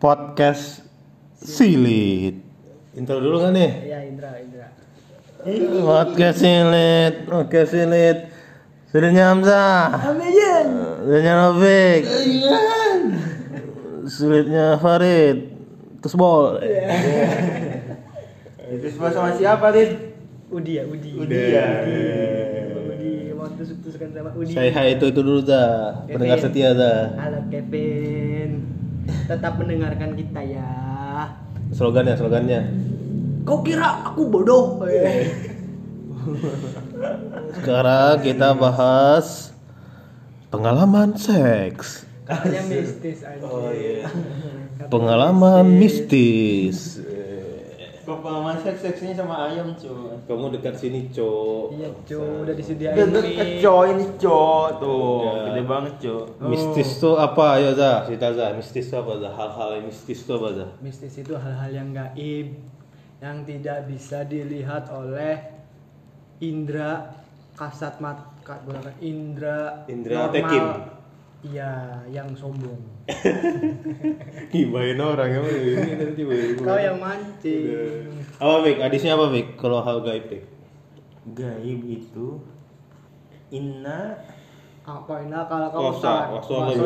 podcast Silit. Intro dulu kan nih? Iya Indra, Indra. Podcast Silit, podcast Silit. Silitnya Hamzah. Amin. Silitnya Novik. Silitnya Farid. Terus bol. Itu semua sama siapa, Rid? Udi ya, Udi. Udi ya. Udi mau tusuk-tusukan sama Udi. Saya hai itu itu dulu dah. Kevin. Pendengar setia dah. Halo Kevin. Tetap mendengarkan kita ya. Slogannya, slogannya. Kau kira aku bodoh? Sekarang kita bahas pengalaman seks. Katanya mistis aja. Oh iya. Pengalaman mistis. Kok pengalaman seks seksnya sama ayam, cuy. Kamu dekat sini, Cok. Iya, cu, udah disediain Deket nih. coy ini coy tuh, Ya. gede banget coy. Mistis tuh apa? Ayo Zah, cerita Zah. Mistis tuh apa Zah? Hal-hal yang mistis tuh apa Zah? Mistis itu hal-hal yang gaib yang tidak bisa dilihat oleh indra kasat mata indra Indra normal. Tekim. Iya, yang sombong. Gibain orang emang ini nanti Kau yang mancing. Apa Bik? Adisnya apa Bik? Kalau hal gaib Bik? Gaib itu Inna Apa ini kalau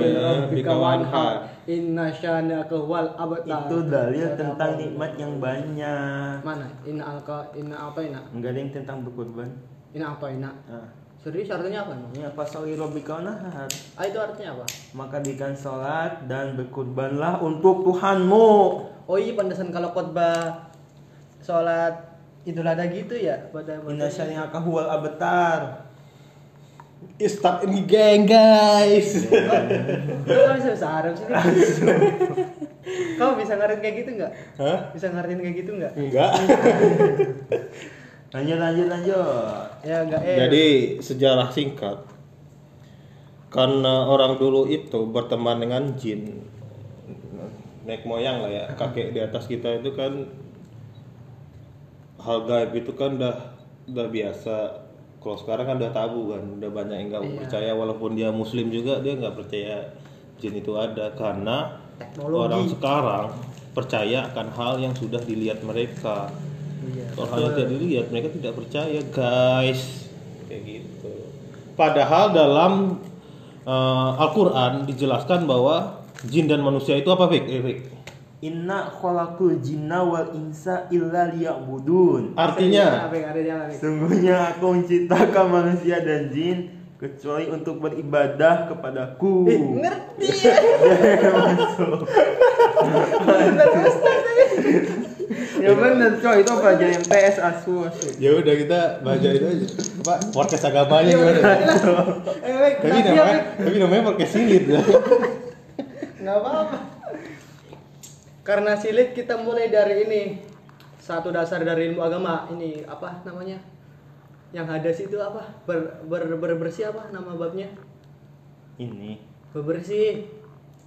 ya. Bikawan wanhar. har. Inna syana wal abtar. itu dalil tentang nikmat yang banyak. Mana? Inna alka inna apa inna? Enggak ada yang tentang berkorban. Inna apa inna? Nah, Serius artinya apa emang? ini apa soli robika nahar. Ah itu artinya apa? Maka dikan sholat dan berkorbanlah untuk Tuhanmu. Oh iya pantesan kalau khotbah sholat idul adha gitu ya pada Inna syari'aka huwal abtar. Stop ini geng guys. Kau bisa bahasa Arab sih? Kamu bisa ngerti kayak gitu nggak? Hah? Bisa ngertiin kayak gitu nggak? Enggak. Lanjut lanjut lanjut. Ya nggak eh. Jadi sejarah singkat. Karena orang dulu itu berteman dengan jin. Naik moyang lah ya. Kakek di atas kita itu kan hal gaib itu kan udah udah biasa. Kalau sekarang kan udah tabu kan, udah banyak yang nggak Iya. percaya walaupun dia muslim juga dia nggak percaya jin itu ada karena Teknologi. orang sekarang percaya akan hal yang sudah dilihat mereka. Iya. Kalau tidak dilihat mereka tidak percaya guys kayak gitu. Padahal dalam eh, Al-Quran dijelaskan bahwa jin dan manusia itu apa Fik? Eh, Fik? Inna khalaqul jinna wal insa illa liya'budun. Artinya ada? Sungguhnya aku menciptakan manusia dan jin kecuali untuk beribadah kepadaku. Eh, ngerti ya. Bener Ustaz ini. Ya bener coy itu pelajaran PS asu asu. ya udah kita baca itu aja. Pak, podcast agamanya Iya, gimana? Eh, Tapi namanya, tapi namanya podcast silit ya. Nggak apa-apa. Karena silit kita mulai dari ini satu dasar dari ilmu agama ini apa namanya? Yang hadas itu apa? Ber, ber, berbersih apa nama babnya? Ini Berbersih.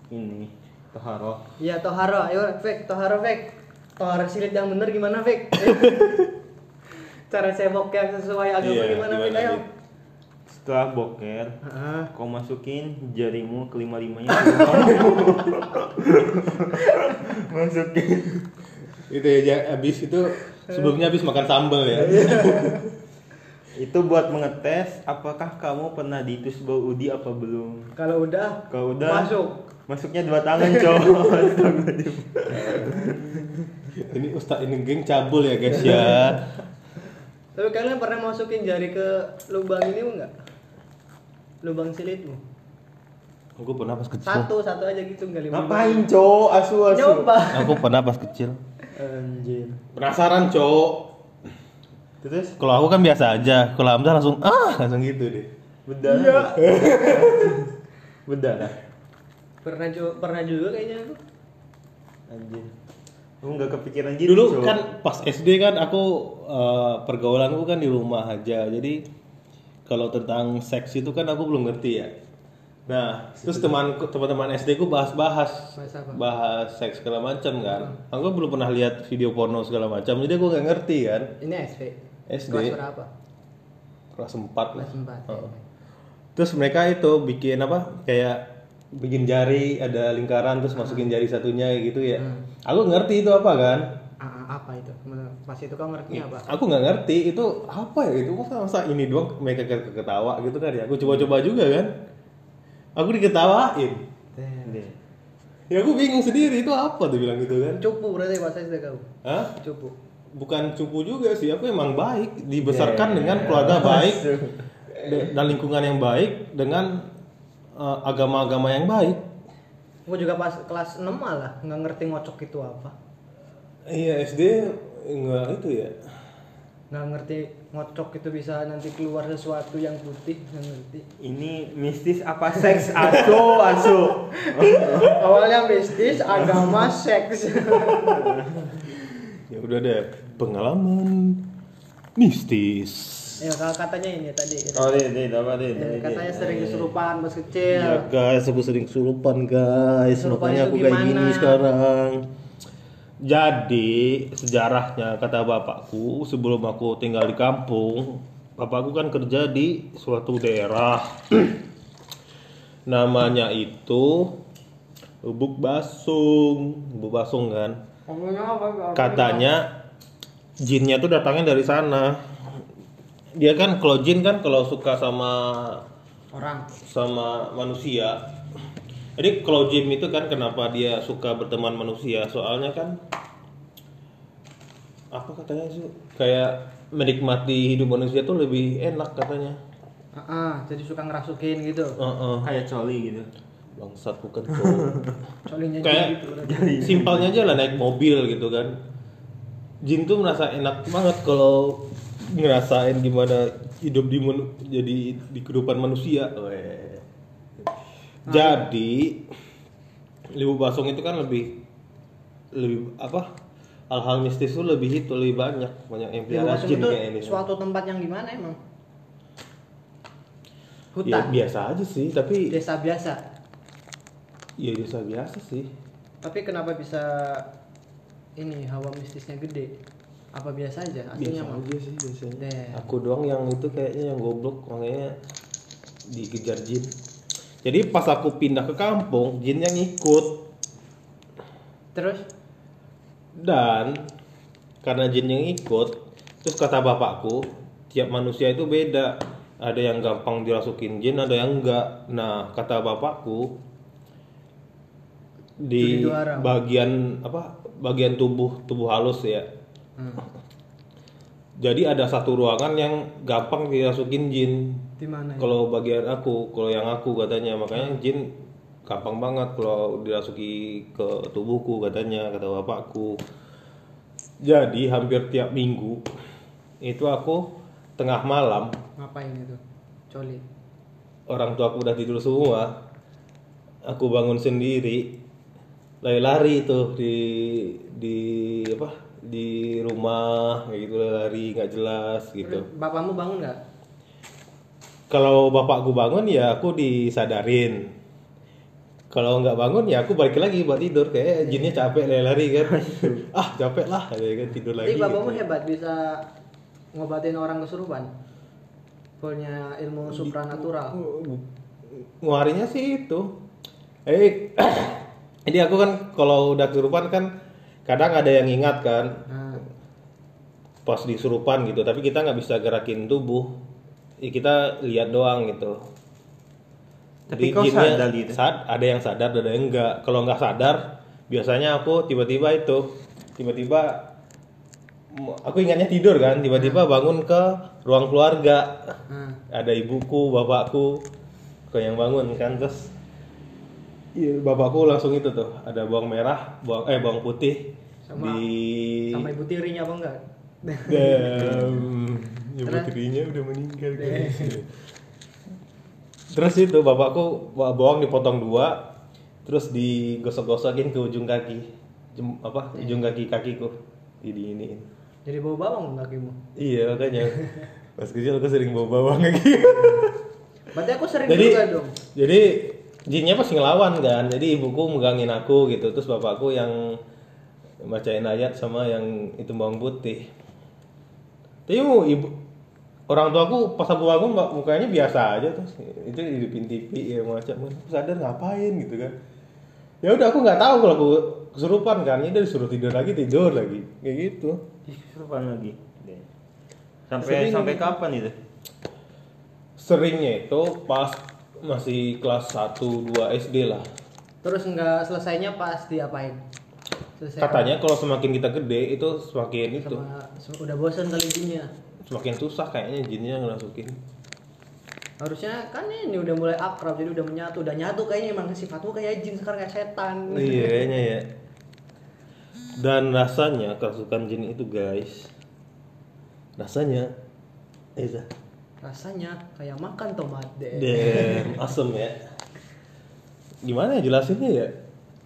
ini toharo. Ya toharo, ayo Fek, toharo Fek. Toharo silit yang bener gimana Fek? Cara cebok yang sesuai agama Iya, gimana Fek? gimana, Ayo. Fik? Setelah boker, Ah, kau masukin jarimu kelima limanya. masukin. itu ya habis itu sebelumnya habis makan sambal ya. Itu buat mengetes apakah kamu pernah ditus bau udi apa belum. Kalau udah, Kalau udah masuk. Masuknya dua tangan cowok. Ini Ustadz ini geng cabul ya guys ya. Tapi kalian pernah masukin jari ke lubang ini enggak? Lubang silitmu? Aku pernah pas kecil. Satu, satu aja gitu enggak lima. Ngapain cowok asu asu? Nyoba. Aku pernah pas kecil. Anjir. Penasaran, Cok. Terus Kalau aku kan biasa aja, kalau Hamzah langsung ah langsung gitu deh. berdarah. berdarah. Pernah juga, pernah juga kayaknya aku. Anjir. Nggak kepikiran gitu. Dulu kan pas SD kan aku eh, pergaulanku kan di rumah aja, jadi kalau tentang seks itu kan aku belum ngerti ya. Nah, terus teman teman-teman SD ku bahas-bahas Bahas seks segala macam kan. Aku belum pernah lihat video porno segala macam, jadi aku nggak ngerti kan. Ini SD. SD. Kelas berapa? Kelas 4 lah. Kelas 4. Heeh. Terus mereka itu bikin apa? Kayak bikin jari ada lingkaran terus masukin jari satunya gitu ya. Aku ngerti itu apa kan? Apa itu pas itu kau ngerti apa Aku nggak ngerti itu apa ya itu masa masa ini doang mereka ke- ketawa gitu kan ya. Aku coba-coba juga kan. Aku diketawain. Deh. Ya aku bingung sendiri itu apa tuh bilang gitu kan. cupu berarti bahasa SD kau Hah? cupu Bukan cupu juga sih, aku emang baik, dibesarkan dengan keluarga baik dan lingkungan yang baik dengan eh, agama-agama yang baik. Gue juga pas kelas 6 malah nggak ngerti ngocok itu apa. Iya SD enggak itu ya. Nggak ngerti ngocok itu bisa nanti keluar sesuatu yang putih, nggak ngerti. Ini mistis apa seks aso aso. Awalnya mistis, agama, seks. Ya udah deh, pengalaman mistis. Ya kalau katanya ini tadi. Oh deh deh apa deh. Ya, deh, katanya sering kesurupan pas kecil. Ya guys, aku sering kesurupan guys, Kesurupan makanya itu aku kayak gini sekarang. Jadi sejarahnya kata bapakku sebelum aku tinggal di kampung, bapakku kan kerja di suatu daerah. Namanya itu Lubuk Basung, Lubuk Basung kan. Katanya jinnya tuh datangnya dari sana. Dia kan kalau jin kan kalau suka sama orang. sama manusia. Jadi kalau jin itu kan kenapa dia suka berteman manusia? Soalnya kan apa katanya sih? Kayak menikmati hidup manusia tuh lebih enak katanya. Ah, ah, jadi suka ngerasukin gitu. Heeh. Kayak coli gitu. Bangsat bukan. Soalnya Kayak gitu. simpelnya aja lah naik mobil gitu kan. Jin tuh merasa enak banget kalau ngerasain gimana hidup di men- jadi di kehidupan manusia. Weh. Jadi Libu Basong itu kan lebih lebih apa? Hal-hal mistis tuh lebih itu lebih banyak banyak yang pelihara jin itu kayak ini. suatu tempat yang gimana emang? Ya Hutan. biasa aja sih, tapi Desa biasa. ya biasa biasa sih. Tapi kenapa bisa ini hawa mistisnya gede? Apa biasa aja? Aslinya biasa mah. aja sih biasanya. Aku doang yang itu kayaknya yang goblok makanya dikejar jin. Jadi pas aku pindah ke kampung jinnya ngikut. Terus? Dan karena jinnya ngikut terus kata bapakku tiap manusia itu beda. Ada yang gampang dirasukin jin ada yang enggak. Nah kata bapakku di bagian apa bagian tubuh tubuh halus ya hmm, jadi ada satu ruangan yang gampang dirasukin jin di mana? ya? kalau bagian aku kalau yang aku katanya makanya jin gampang banget kalau dirasuki ke tubuhku katanya kata bapakku jadi hampir tiap minggu itu aku tengah malam Ngapain itu? Coli. orang tua aku udah tidur semua aku bangun sendiri lari-lari tuh di di apa di rumah kayak gitu lari nggak jelas gitu bapakmu bangun nggak? kalau bapakku bangun ya aku disadarin kalau nggak bangun ya aku balik lagi buat tidur kayak jinnya capek lari-lari kan ah capek lah ya kan tidur lagi Tapi bapakmu gitu. hebat bisa ngobatin orang kesurupan. Punya ilmu supranatural. nguarinya sih itu eh jadi aku kan kalau udah kesurupan kan kadang ada yang ingat kan Nah, pas disurupan gitu. Tapi kita nggak bisa gerakin tubuh. Ya, kita lihat doang gitu. Tapi kau jinnya sadar gitu? sad- ada yang sadar ada yang enggak kalau nggak sadar biasanya aku tiba-tiba itu tiba-tiba aku ingatnya tidur kan tiba-tiba bangun ke ruang keluarga. Nah. ada ibuku bapakku ke yang bangun kan terus iya, bapakku langsung itu tuh ada bawang merah bawang eh bawang putih Sama- di Sama ibu tirinya apa enggak? Dan ibu Terus? tirinya udah meninggal guys. Terus itu bapakku bawa bawang dipotong dua, terus digosok-gosokin ke ujung kaki, Jem- apa ujung kaki kakiku, di ini. Jadi bau bawang kakimu. Iya makanya pas kecil aku sering bawa bawang kayak Berarti aku sering jadi juga dong. jadi jinnya pasti ngelawan kan jadi ibuku megangin aku gitu terus bapakku yang bacain ayat sama yang itu bawang putih. Tapi ibu orang tua aku pas aku bangun mukanya biasa aja terus itu hidupin TV ya macam sadar ngapain gitu kan. Ya udah aku nggak tahu kalau aku kesurupan kan. Ini disuruh tidur lagi tidur lagi. Kayak gitu. Kesurupan lagi. Sampai Sering. sampai kapan itu? seringnya itu pas masih kelas 1 2 SD lah. Terus nggak selesainya pas diapain? Selesai katanya kalau semakin kita gede itu semakin itu. Sama, sama- udah bosan kali jinnya. semakin susah kayaknya jinnya ngerasukin. Harusnya kan ini udah mulai akrab jadi udah menyatu, udah nyatu kayaknya emang sifatmu kayak jin sekarang kayak setan. iya kayaknya ya dan rasanya kerasukan jin itu guys. Rasanya Eza Rasanya kayak makan tomat deh. Damn, asem ya. Gimana ya jelasinnya ya?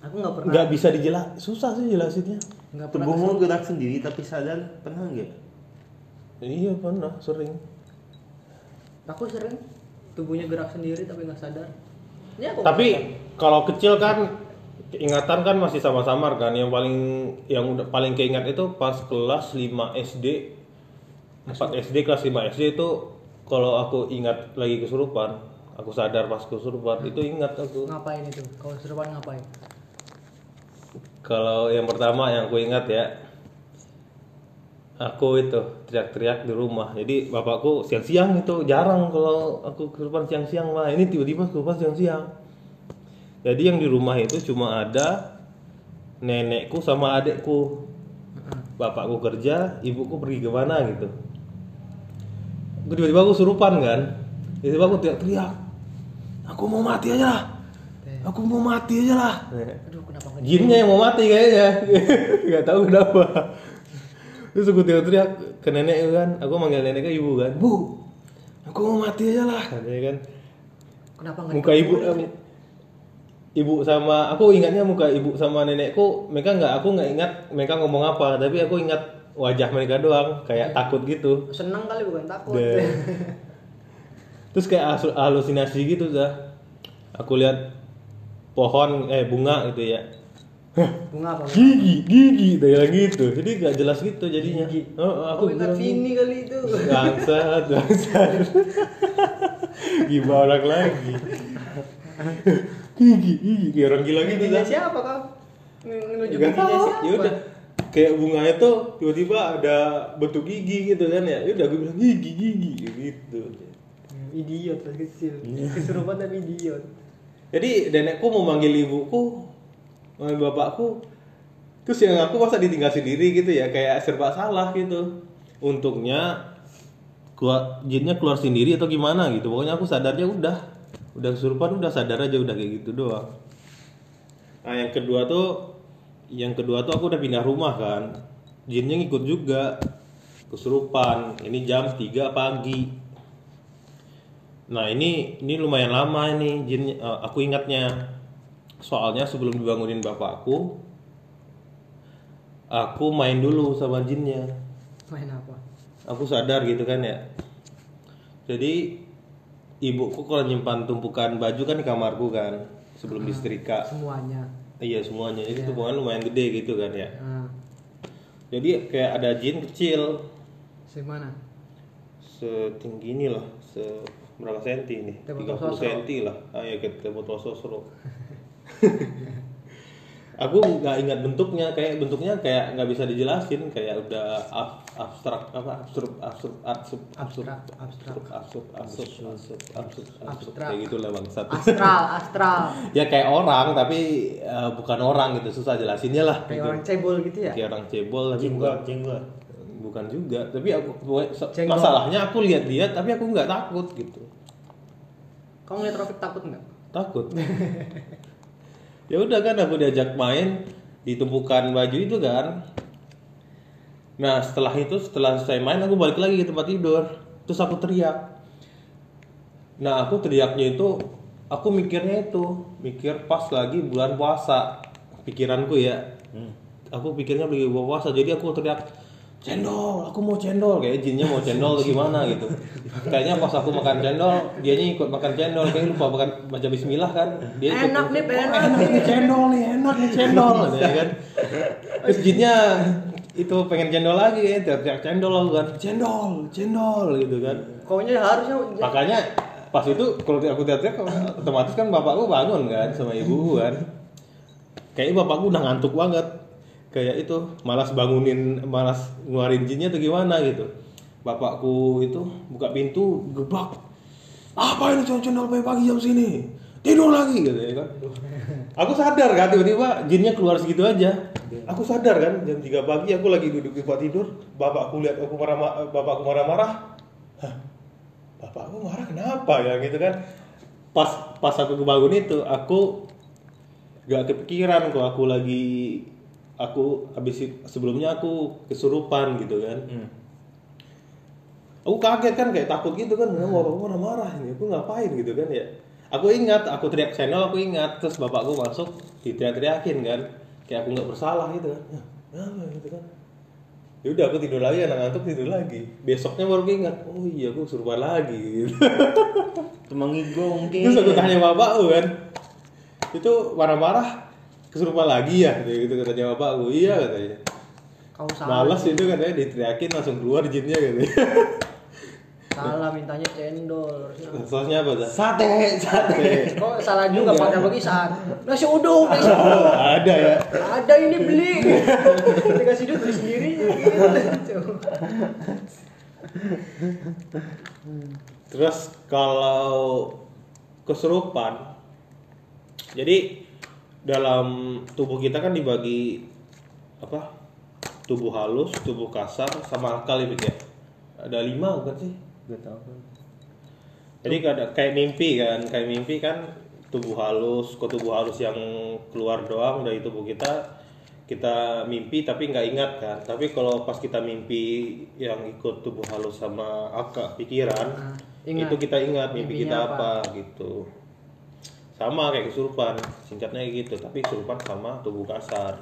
Aku nggak pernah Nggak bisa dijelas, susah sih jelasinnya. nggak pernah Tubuhmu gerak sendiri tapi sadar pernah nggak? Iya pernah, sering. Aku sering tubuhnya gerak sendiri tapi nggak sadar. Ini aku Tapi kalau kecil kan ingatan kan masih sama-samar kan. Yang paling yang udah paling keingat itu pas kelas 5 SD. 4 SD kelas 5 SD itu kalau aku ingat lagi kesurupan, aku sadar pas kesurupan itu ingat aku. ngapain itu? Kalau serupan ngapain? Kalau yang pertama yang aku ingat ya, aku itu teriak-teriak di rumah. Jadi bapakku siang-siang itu jarang kalau aku kesurupan siang-siang lah. Ini tiba-tiba kesurupan siang-siang. Jadi yang di rumah itu cuma ada nenekku sama adekku. Bapakku kerja, ibuku pergi ke mana gitu. Aku tiba-tiba aku kesurupan kan. Tiba-tiba aku teriak-teriak. Aku mau mati aja lah. Aku mau mati aja lah. Aduh kenapa Jinnya yang mau mati kayaknya. Nggak tahu kenapa. Terus aku teriak-teriak ke nenek itu kan. Aku manggil nenek ke ibu kan. Bu aku mau mati aja lah. Katanya kan. Kenapa nggak muka ibu em, ibu sama aku ingatnya muka ibu sama nenekku. Mereka nggak aku nggak ingat mereka ngomong apa. Tapi aku ingat wajah mereka doang kayak takut gitu seneng kali bukan takut. Dan- terus kayak halusinasi gitu dah aku lihat pohon eh bunga gitu ya Bunga apa? gigi gigi bilang gitu jadi nggak jelas gitu jadinya Gigi. oh, Aku aku ingat bilang. Vini kali itu. bangsat bangsat gimana orang lagi gigi gigi kayak orang gila gitu dah siapa kau? Giginya tahu. siapa? ya udah kayak bunga itu tiba-tiba ada bentuk gigi gitu kan ya. Udah gue bilang gigi gigi gitu. Hmm, Idiot pas kecil. Iya. Kesurupan tapi idiot. jadi nenekku mau manggil ibuku manggil bapakku. Terus yang aku masa ditinggal sendiri gitu ya kayak serba salah gitu. Untungnya keluar jinnya keluar sendiri atau gimana gitu. Pokoknya aku sadarnya udah. Udah kesurupan udah sadar aja udah kayak gitu doang. Nah yang kedua tuh yang kedua tuh aku udah pindah rumah kan. Jinnya ngikut juga. Kesurupan. Ini jam 3 pagi. Nah ini ini lumayan lama ini jin eh, aku ingatnya. Soalnya sebelum dibangunin bapakku aku main dulu sama jinnya. Main apa? aku sadar gitu kan ya. Jadi ibuku kalau nyimpan tumpukan baju kan di kamarku kan sebelum disetrika. Semuanya. iya semuanya. Jadi tumpukan lumayan gede gitu kan ya. Nah, jadi kayak ada jin kecil. Semana? setinggi ini lah se berapa senti nih 30 botol sosro. senti lah. Ah ya kayak botol sosro aku nggak ingat bentuknya kayak bentuknya kayak nggak bisa dijelasin kayak udah ab- abstrak apa absurd absurd absurd absurd Abstrak, abstrak. absurd absurd absurd absurd absurd Abstrak. kayak gitulah bangsat Astral, astral. ya kayak orang tapi eh, bukan orang gitu susah jelasinnya lah Kayak gitu. orang cebol gitu ya? kayak orang cebol tapi bukan Jenggol, bukan juga tapi aku Cenggol. masalahnya aku lihat-lihat tapi aku nggak takut gitu Kamu ngeliat Rofik takut nggak? takut ya udah kan aku diajak main di tumpukan baju itu kan. Nah setelah itu setelah saya main aku balik lagi ke tempat tidur. Terus aku teriak. Nah aku teriaknya itu aku mikirnya itu mikir pas lagi bulan puasa pikiranku ya. Aku pikirnya lagi bulan puasa jadi aku teriak cendol aku mau cendol kayak jinnya mau cendol atau gimana gitu. Kayaknya pas aku makan cendol dianya ikut makan cendol kayak lupa makan baca bismillah kan. Dia ikut, Enak nih, "Oh, enak enak nih cendol nih enak nih cendol ya kan. Terus jinnya itu pengen cendol lagi ya teriak cendol aku kan. Cendol cendol gitu kan. Kaunya harusnya makanya pas itu kalau aku teriak otomatis kan bapakku bangun kan sama ibu kan. Kayaknya bapakku udah ngantuk banget kayak itu malas bangunin malas ngeluarin jinnya atau gimana gitu. Bapakku itu buka pintu gebak apa ini cendol pagi-pagi jam sini. Tidur lagi gitu ya kan. Aku sadar kan tiba-tiba jinnya keluar segitu aja. Aku sadar kan jam 3 pagi aku lagi duduk di tempat tidur. Bapakku lihat aku marah bapakku marah-marah. Bapakku marah kenapa ya? Gitu kan. Pas pas aku kebangun itu aku gak kepikiran kok aku lagi aku habis sebelumnya aku kesurupan gitu kan. Aku kaget kan kayak takut gitu kan hmm. orang marah-marah ini? Aku ngapain? gitu kan ya. Aku ingat aku teriak channel aku ingat terus bapakku masuk diteriak-teriakin kan. Kayak aku nggak bersalah gitu kan. "Hah, kenapa? gitu kan. Ya udah aku tidur lagi anak ngantuk tidur lagi. Besoknya baru ingat oh iya aku kesurupan lagi. Gitu. Temangigong terus aku tanya bapakku kan. Itu marah-marah kesurupan lagi ya gitu katanya bapakku iya katanya kau salah. Males itu katanya diteriakin langsung keluar jinnya katanya. Salah mintanya cendol. Sosnya apa? Sate, sate. Kok salah juga pakai bagi saat nasi uduk nasi ada ya. ada ini beli dikasih duit beli sendiri gitu. Terus kalau kesurupan, jadi dalam tubuh kita kan dibagi apa? Tubuh halus, tubuh kasar, sama akal ya, ya. Ada lima bukan sih? Gak tau kan. Jadi ada kayak mimpi kan, kayak mimpi kan tubuh halus, kok tubuh halus yang keluar doang dari tubuh kita kita mimpi tapi nggak ingat kan. Tapi kalau pas kita mimpi yang ikut tubuh halus sama akal pikiran, Nah, ingat. itu kita ingat mimpi Mimpinya kita apa. gitu. Sama kayak kesurupan, singkatnya kayak gitu. Tapi kesurupan sama tubuh kasar.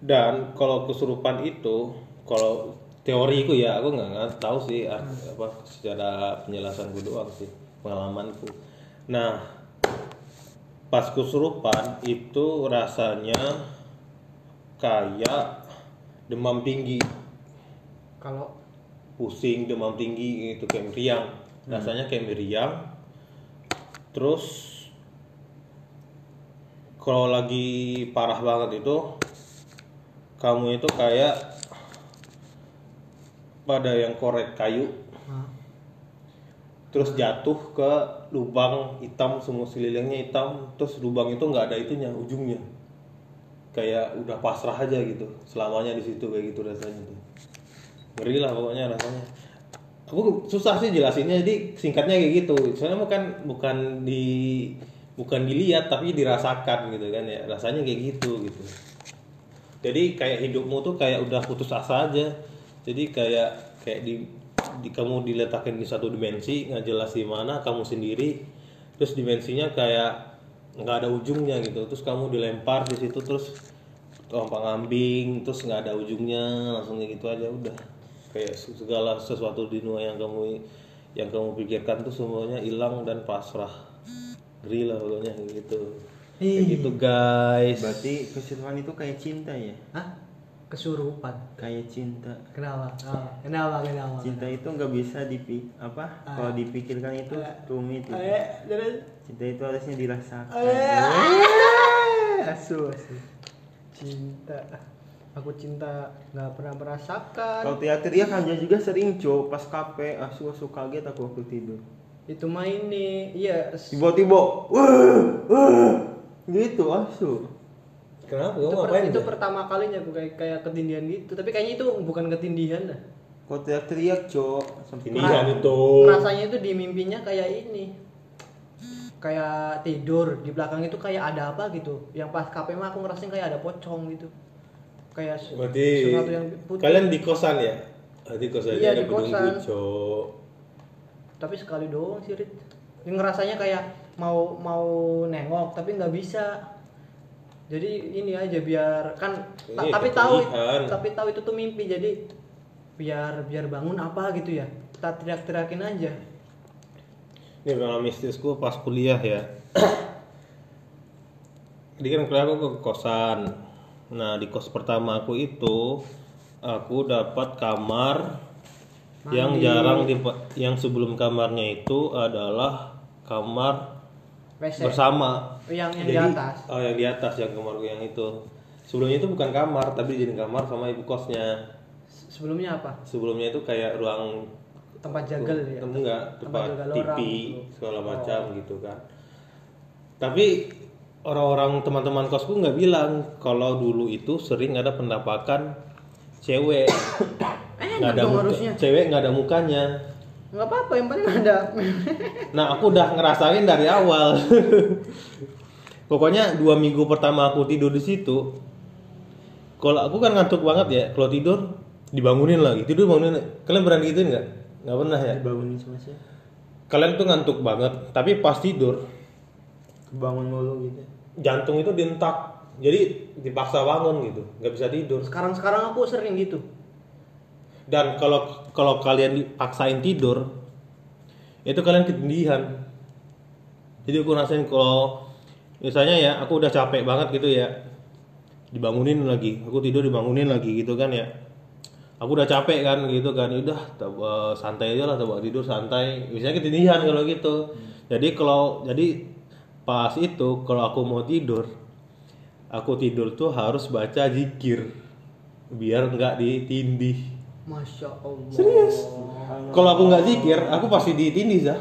Dan kalau kesurupan itu, kalau teoriku ya, aku nggak tahu sih art- apa secara penjelasanku doang sih pengalamanku. Nah, pas kesurupan itu rasanya kayak demam tinggi, kalau pusing, demam tinggi itu kayak meriang, rasanya kayak meriang. Terus kalau lagi parah banget itu kamu itu kayak pada yang korek kayu. Nah, terus jatuh ke lubang hitam semua sekelilingnya hitam. Terus lubang itu nggak ada itunya ujungnya. Kayak udah pasrah aja gitu selamanya di situ kayak gitu rasanya tuh. Ngeri lah pokoknya rasanya aku susah sih jelasinnya jadi singkatnya kayak gitu. Soalnya bukan bukan di bukan dilihat tapi dirasakan gitu kan ya. Rasanya kayak gitu gitu. Jadi kayak hidupmu tuh kayak udah putus asa aja. Jadi kayak kayak di, di kamu diletakin di satu dimensi nggak jelas di mana kamu sendiri. Terus dimensinya kayak nggak ada ujungnya gitu. Terus kamu dilempar di situ terus tompang ambing terus nggak ada ujungnya langsung kayak gitu aja udah kayak segala sesuatu di dunia yang kamu yang kamu pikirkan tuh semuanya hilang dan pasrah Ngeri lah pokoknya gitu kayak gitu guys Berarti keseruan itu kayak cinta ya? Hah? kesurupan Kayak cinta. kenapa Ah, kenapa kenapa Cinta itu nggak bisa dipik apa? Ah. Kalau dipikirkan itu Ah. rumit. itu. terus Cinta itu harusnya dirasakan. asu asu cinta aku cinta nggak pernah merasakan. Kalau teriak-teriak kan dia juga sering cok pas kape asu asu kaget aku waktu tidur. itu mah ini iya. Tiba-tiba, wah, wah, gitu asu. kenapa? Itu, per- itu tuh? pertama kalinya aku kayak kayak ketindihan gitu. Tapi kayaknya itu bukan ketindihan dah. Kalau teriak-teriak cok, sampai Tindihan itu. Rasanya itu di mimpinya kayak ini. Kayak tidur di belakang itu kayak ada apa gitu. Yang pas KP mah aku ngerasain kayak ada pocong gitu kayak Berarti sesuatu yang putih kalian di kosan ya? Ah, Di kosan Iya, di kosan. tapi sekali doang sih Rit Yang ngerasanya kayak mau mau nengok tapi nggak bisa jadi ini aja biar kan ta- Iya, tapi tahu tapi tahu itu tuh mimpi jadi biar biar bangun apa gitu ya kita teriak-teriakin aja Ini pengalaman mistisku pas kuliah ya. Jadi kan kuliah aku ke kosan. Nah di kos pertama aku itu aku dapat kamar yang jarang di yang sebelum kamarnya itu adalah kamar WC. bersama. yang yang di Jadi, atas. Oh yang di atas yang kamarku yang itu. Sebelumnya itu bukan kamar tapi jadi kamar sama ibu kosnya. Se- Sebelumnya apa? Sebelumnya itu kayak ruang Tempat jagal ya. Enggak tempat jagal TV orang gitu. segala macam gitu kan. Tapi orang-orang teman-teman kosku nggak bilang kalau dulu itu sering ada penampakan cewek. Nggak ada muka- harusnya. cewek nggak ada mukanya. Nggak apa-apa, yang penting ada. Nah aku udah ngerasain dari awal. Pokoknya dua minggu pertama aku tidur di situ. Kalau aku kan ngantuk banget ya. Kalau tidur dibangunin lagi. Tidur bangunin. Kalian berani gituin nggak? Nggak pernah ya. Dibangunin sama siapa? Kalian tuh ngantuk banget. Tapi pas tidur Kebangun mulu gitu. jantung itu dientak. Jadi dipaksa bangun gitu. Nggak bisa tidur. Sekarang-sekarang aku sering gitu. Dan kalau kalau kalian dipaksain tidur, itu kalian ketindihan. Jadi aku rasain kalau misalnya ya aku udah capek banget gitu ya, dibangunin lagi, aku tidur dibangunin lagi gitu kan ya. Aku udah capek kan gitu kan, udah tab- santai aja lah, coba tidur santai. Misalnya ketindihan kalau gitu. Jadi kalau jadi pas itu kalau aku mau tidur, aku tidur tuh harus baca zikir biar nggak ditindih. Masya Allah. Serius? Kalau aku nggak zikir, aku pasti ditindih dah.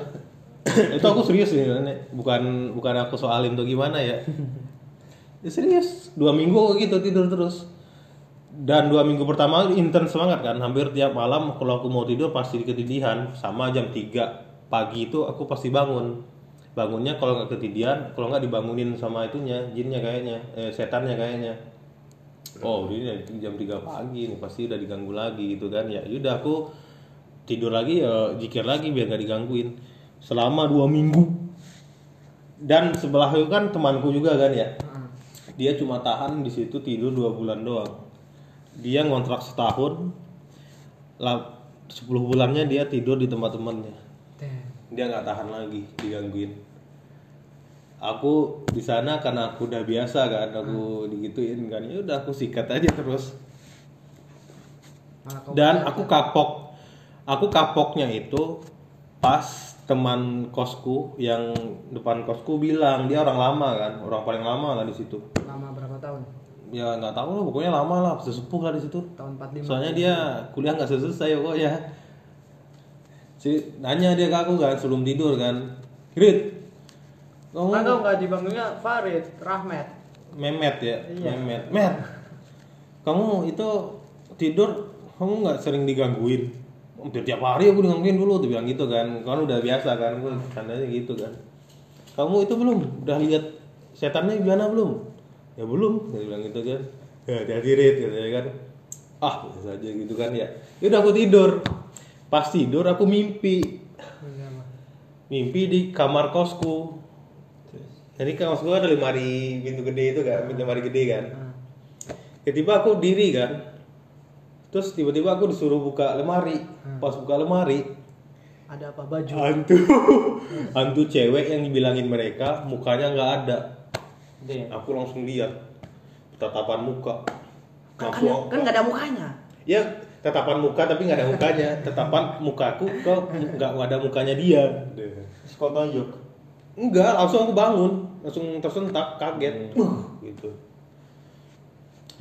itu aku serius nih, Nenek. bukan bukan aku soalin tuh gimana ya. ya serius, dua minggu gitu tidur terus. Dan dua minggu pertama intens banget kan, hampir tiap malam kalau aku mau tidur pasti ketindihan. Sama jam 3 pagi itu aku pasti bangun. Bangunnya kalau nggak ketindihan, kalau nggak dibangunin sama itunya, jinnya kayaknya, eh, setannya kayaknya. Oh ini jam 3 pagi nih pasti udah diganggu lagi gitu kan. Ya udah aku tidur lagi ya zikir lagi biar nggak digangguin. Selama dua minggu. Dan sebelah itu kan temanku juga kan ya. Dia cuma tahan di situ tidur dua bulan doang. Dia ngontrak setahun. Lah 10 bulannya dia tidur di tempat temannya. Dia nggak tahan lagi digangguin. Aku di sana karena aku udah biasa kan aku digituin kan. Ya udah aku sikat aja terus. Kau dan aku kapok. Aku kapoknya itu pas teman kosku yang depan kosku bilang dia orang lama kan orang paling lama lah di situ. Lama berapa tahun? ya nggak tahu lah pokoknya lama lah sesepuh lah di situ. Tahun 45. soalnya dia kuliah nggak selesai pokoknya si nanya dia ke aku kan sebelum tidur kan. Grit. Kamu Kan kau nggak dibangunnya Farid, Rahmat. memet ya Iya. memet. Met kamu itu tidur kamu nggak sering digangguin? Hampir tiap hari aku digangguin dulu tuh bilang gitu kan. Kan udah biasa kan gue tandanya gitu kan. Kamu itu belum? Udah lihat setannya gimana belum? Ya belum dia bilang gitu kan. Ya hati rit gitu ya kan. Ah biasa aja gitu kan ya. Ya udah aku tidur pas tidur aku mimpi. Mimpi di kamar kosku. Jadi kamar kosku ada lemari pintu gede itu kan lemari gede kan. Tiba-tiba aku diri kan. Terus tiba-tiba aku disuruh buka lemari. Pas buka lemari Ada apa baju? hantu. Hantu cewek yang dibilangin mereka mukanya nggak ada. Aku langsung lihat tatapan muka. Kan kan nggak ada mukanya. ya tatapan muka tapi nggak ada mukanya. Tatapan mukaku kok nggak ada mukanya dia. Kau tonjok. enggak langsung aku bangun. Langsung tersentak kaget. Uh gitu.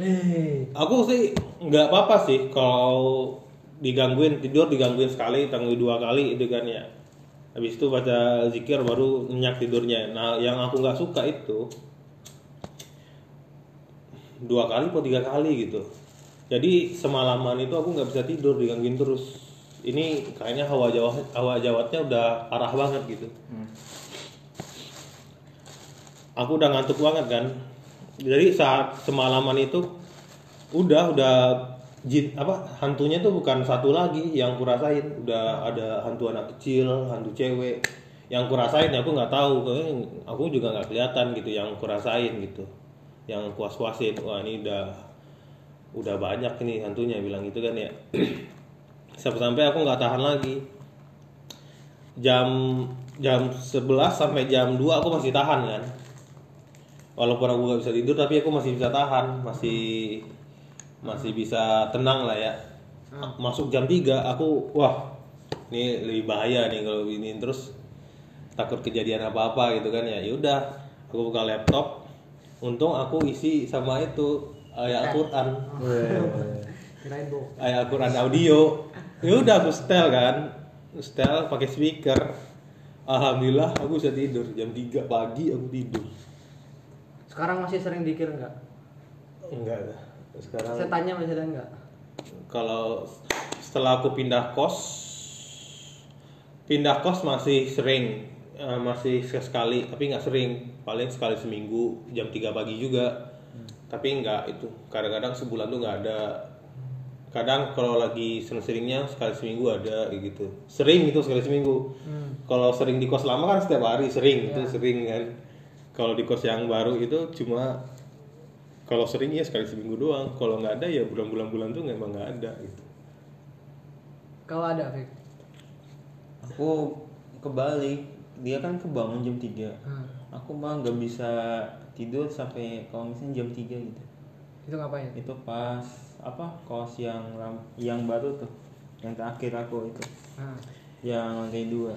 Hei. aku sih nggak apa-apa sih kalau digangguin tidur digangguin sekali tangguh dua kali itu kan ya. Habis itu baca zikir baru nyenyak tidurnya. Nah yang aku nggak suka itu dua kali atau tiga kali gitu jadi semalaman itu aku nggak bisa tidur digangguin terus. Ini kayaknya hawa jawa hawa jawatnya udah parah banget gitu. Aku udah ngantuk banget kan. Jadi saat semalaman itu udah udah jin apa hantunya tuh bukan satu lagi yang kurasain. Udah ada hantu anak kecil hantu cewek. Yang kurasain ya aku nggak tahu. Aku juga nggak kelihatan gitu yang kurasain gitu. Yang kuas kuasin wah ini udah udah banyak ini hantunya bilang gitu kan ya. Sampai sampai aku nggak tahan lagi. Jam jam 11 sampai jam 2 aku masih tahan kan. Walaupun aku nggak bisa tidur tapi aku masih bisa tahan masih masih bisa tenang lah ya. Masuk jam 3 aku wah ini lebih bahaya nih kalau ini. Terus takut kejadian apa apa gitu kan ya. Yaudah aku buka laptop. Untung aku isi sama itu ayat Al-Quran. Kirain bu. ayat Al-Quran audio. Ya udah aku setel kan. Setel pakai speaker. Alhamdulillah aku bisa tidur. Jam 3 pagi aku tidur. Sekarang masih sering dikir nggak? enggak dah. sekarang Saya tanya masih ada nggak? kalau setelah aku pindah kos pindah kos masih sering. Eh, masih sekali tapi nggak sering. Paling sekali seminggu jam 3 pagi juga tapi nggak itu kadang-kadang sebulan tuh nggak ada. Kadang kalau lagi sering-seringnya sekali seminggu ada gitu. Sering itu sekali seminggu. Kalau sering di kos lama kan setiap hari sering itu sering kan. Kalau di kos yang baru itu cuma kalau sering ya sekali seminggu doang. Kalau nggak ada ya bulan-bulan-bulan tuh emang nggak ada gitu. Kau ada, Fik? Aku kebalik. Dia kan kebangun jam 3. Hmm. Aku mah nggak bisa tidur sampai kalau misalnya jam 3 gitu. Itu ngapain? Itu pas apa kos yang ram- yang baru tuh. Yang terakhir aku itu. Nah, Yang lantai dua.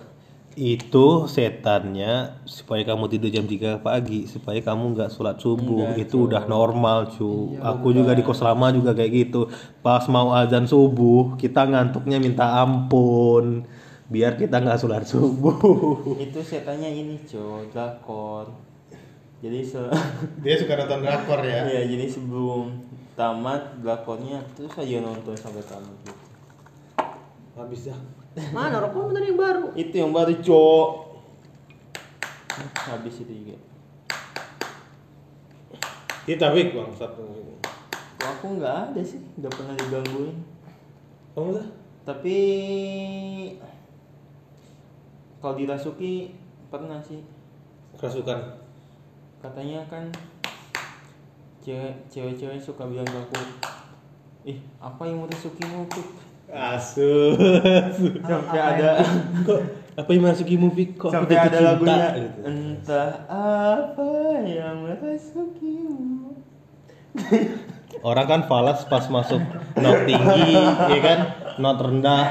itu setannya supaya kamu tidur jam 3 pagi supaya kamu nggak sholat subuh Enggak, itu udah normal cu aku juga di kos lama juga kayak gitu pas mau azan subuh kita ngantuknya minta ampun biar kita nggak sholat subuh Itu setannya ini, cow, drakor. Jadi se dia suka nonton drakor ya Iya, jadi sebelum tamat drakornya terus aja nonton sampai tamat gitu. habis dah mana rokok tadi yang baru? Itu yang baru, cok. Habis itu juga. kita wik bang satu aku nggak ada sih, nggak pernah digangguin. kamu dah Tapi kalau dirasuki pernah sih. kerasukan Katanya kan cewek cewek-cewek suka bilang ke aku, ih apa yang merasukimu Fik?" asu Sampai ada kok apa yang masuki movie kok aku sampai ada cinta lagunya gitu. entah apa yang merasukimu. Orang kan falas pas masuk not tinggi, ya kan? Not rendah.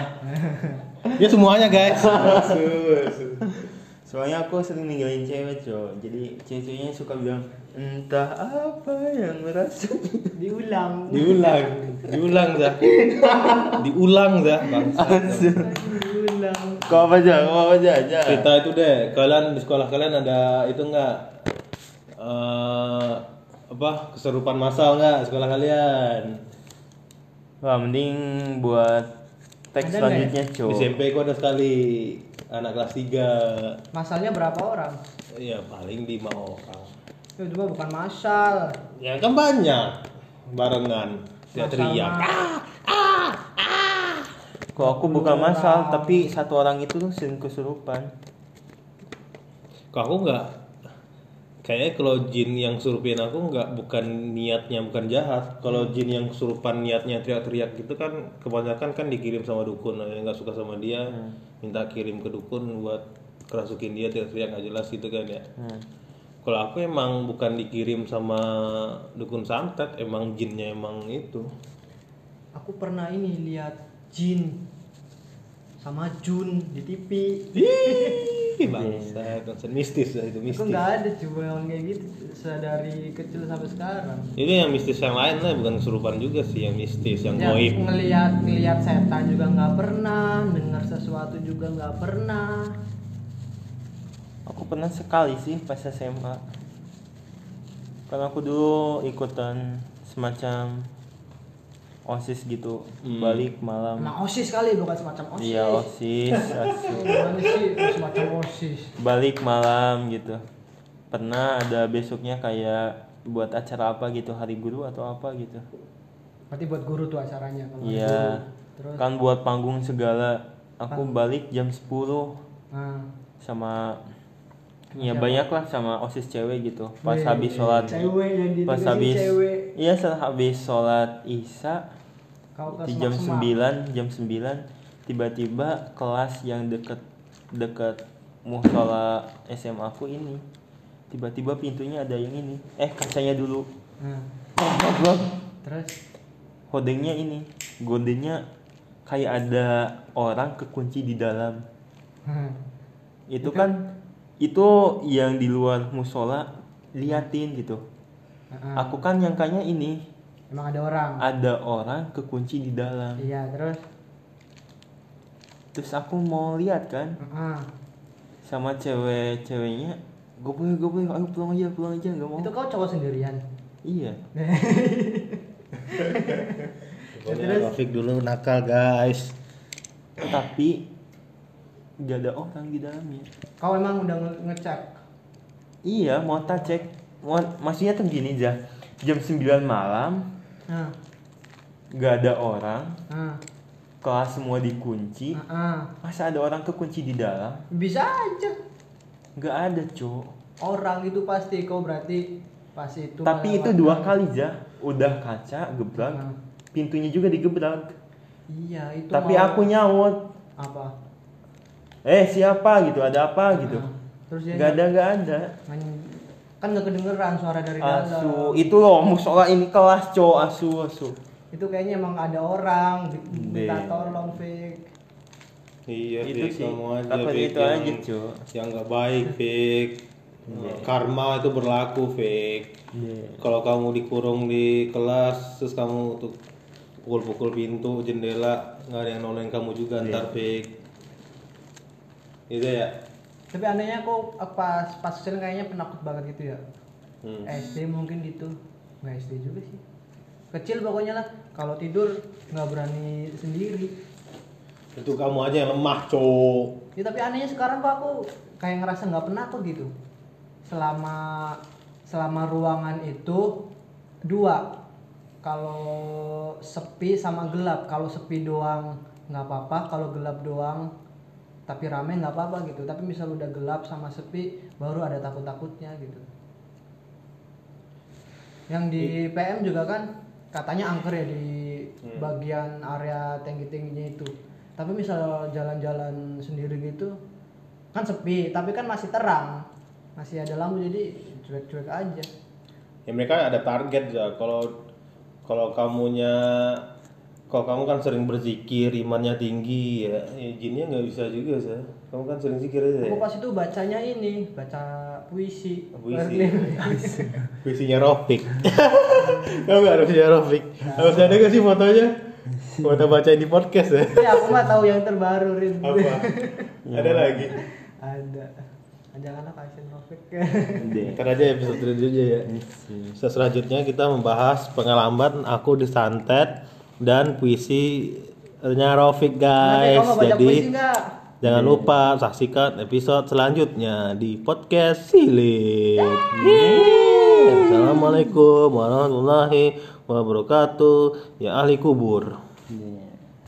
Ya semuanya guys. Soalnya aku sering ninggalin cewek, cowok. Jadi cewek-ceweknya suka bilang entah apa yang merasuki. Diulang. Diulang, diulang dah. Diulang dah. Diulang. Kau apa aja, kau apa aja, aja. Cerita itu deh, kalian di sekolah kalian ada itu enggak eh apa keserupan masal nggak sekolah kalian? Wah, mending buat teks Ada selanjutnya, Di cowok. SMP ku ada sekali anak kelas 3 Masalnya berapa orang? Ya paling lima orang. Itu juga bukan masal. Ya kan banyak barengan tidak teriak. Kok aku bukan masal, tapi satu orang itu sering kesurupan. Kok aku nggak kayaknya kalau jin yang surupin aku nggak bukan niatnya bukan jahat. Kalau jin yang kesurupan niatnya teriak-teriak gitu kan kebanyakan kan dikirim sama dukun yang nggak suka sama dia minta kirim ke dukun buat kerasukin dia teriak-teriak nggak jelas gitu kan ya. Hmm. Kalau aku emang bukan dikirim sama dukun santet, emang jinnya emang itu. Aku pernah ini lihat jin sama Jun di TV. Ih, bangsa, konsen mistis lah itu Aku mistis. nggak ada coba yang kayak gitu dari kecil sampai sekarang. Itu yang mistis yang lain lah, bukan kesurupan juga sih yang mistis, yang Ya, goib. ngelihat ngelihat setan juga nggak pernah, dengar sesuatu juga nggak pernah. Aku pernah sekali sih pas SMA. Karena aku dulu ikutan semacam osis gitu, Hmm. balik malam. Emang osis kali bukan semacam osis. Iya osis, asu. Gimana sih semacam osis? balik malam gitu. Pernah ada besoknya kayak buat acara apa gitu hari guru atau apa gitu. Berarti buat guru tuh acaranya kalau ada Iya. Terus Kan buat panggung segala. Aku balik jam 10 nah, sama ya banyak lah sama osis cewek gitu. Pas Weh, habis sholat cewek yang pas habis cewek. iya setelah habis sholat isya di jam. 9 jam 9 tiba-tiba kelas yang deket deket musola SMA aku ini tiba-tiba pintunya ada yang ini eh kacanya dulu Nah, Blok. terus hodengnya ini gondenya kayak ada orang kekunci di dalam itu kan itu yang di luar musola liatin gitu. Heeh. aku kan nyangkanya ini. Emang ada orang? Ada orang kekunci di dalam. Iya terus? Terus aku mau lihat kan? Heeh. sama cewek-ceweknya gue boleh gue boleh ayo pulang aja pulang aja nggak mau. Itu kau cowok sendirian? Iya. Pokoknya Taufik dulu nakal guys. tapi nggak ada orang di dalamnya. Kau emang udah nge- ngecek? Iya mau tak cek. Mau maksudnya tuh gini aja jam 9 malam nah nggak ada orang. Nah kelas semua dikunci. Nah, masa ada orang kekunci di dalam? Bisa aja. Nggak ada cuk. Orang itu pasti kau berarti pas itu tapi itu dua kali ja udah kaca gebrak pintunya juga digebrak iya itu tapi mau- aku nyaut apa eh siapa gitu ada apa gitu Nah, terus dia nggak ada nggak ada kan nggak kedengeran suara dari dalam asu itu loh musola ini kelas cowok asu asu itu kayaknya emang ada orang minta tolong fake Iya, Itu Fik, sih. kamu aja Fik, itu yang, aja, Cuk. Yang nggak baik, Fik. Karma itu berlaku, Fik. Iya. Kalau kamu dikurung di kelas, terus kamu tuh pukul-pukul pintu, jendela, nggak ada yang nolongin kamu juga Iya. ntar, Fik. Gitu ya? tapi anehnya kok pas pas kecil kayaknya penakut banget gitu ya. Hmm. SD mungkin gitu. Nggak SD juga sih. Kecil pokoknya lah. Kalau tidur nggak berani sendiri. Itu kamu aja yang lemah, Cok. ya tapi anehnya sekarang kok aku kayak ngerasa nggak penakut gitu. Selama selama ruangan itu dua. Kalau sepi sama gelap. Kalau sepi doang nggak apa-apa. Kalau gelap doang tapi rame nggak apa-apa gitu. Tapi misal udah gelap sama sepi baru ada takut-takutnya gitu. Yang di PM juga kan katanya angker ya di bagian area tinggi-tingginya itu. Tapi misal jalan-jalan sendiri gitu kan sepi tapi kan masih terang. Masih ada lampu jadi cuek-cuek aja. Ya mereka ada target ya. Kalau kalau kamunya kalau kamu kan sering berzikir, imannya tinggi ya, ya jinnya nggak bisa juga sih. Kamu kan sering zikir aja ya. aku pas itu bacanya ini baca puisi Puisi. Puisinya Rofik. Kamu nggak ada puisinya Rofik? Harus ada gak sih fotonya? Foto baca di podcast ya? Tapi aku mah tahu yang terbaru Rin. Apa? ada lagi? ada janganlah kasihan Rofik. Ntar aja episode selanjutnya ya. Selanjutnya kita membahas pengalaman aku disantet dan puisinya Rofik guys. baca Jadi puisi jangan lupa saksikan episode selanjutnya di podcast Silit. Assalamualaikum warahmatullahi wabarakatuh. Ya ahli kubur.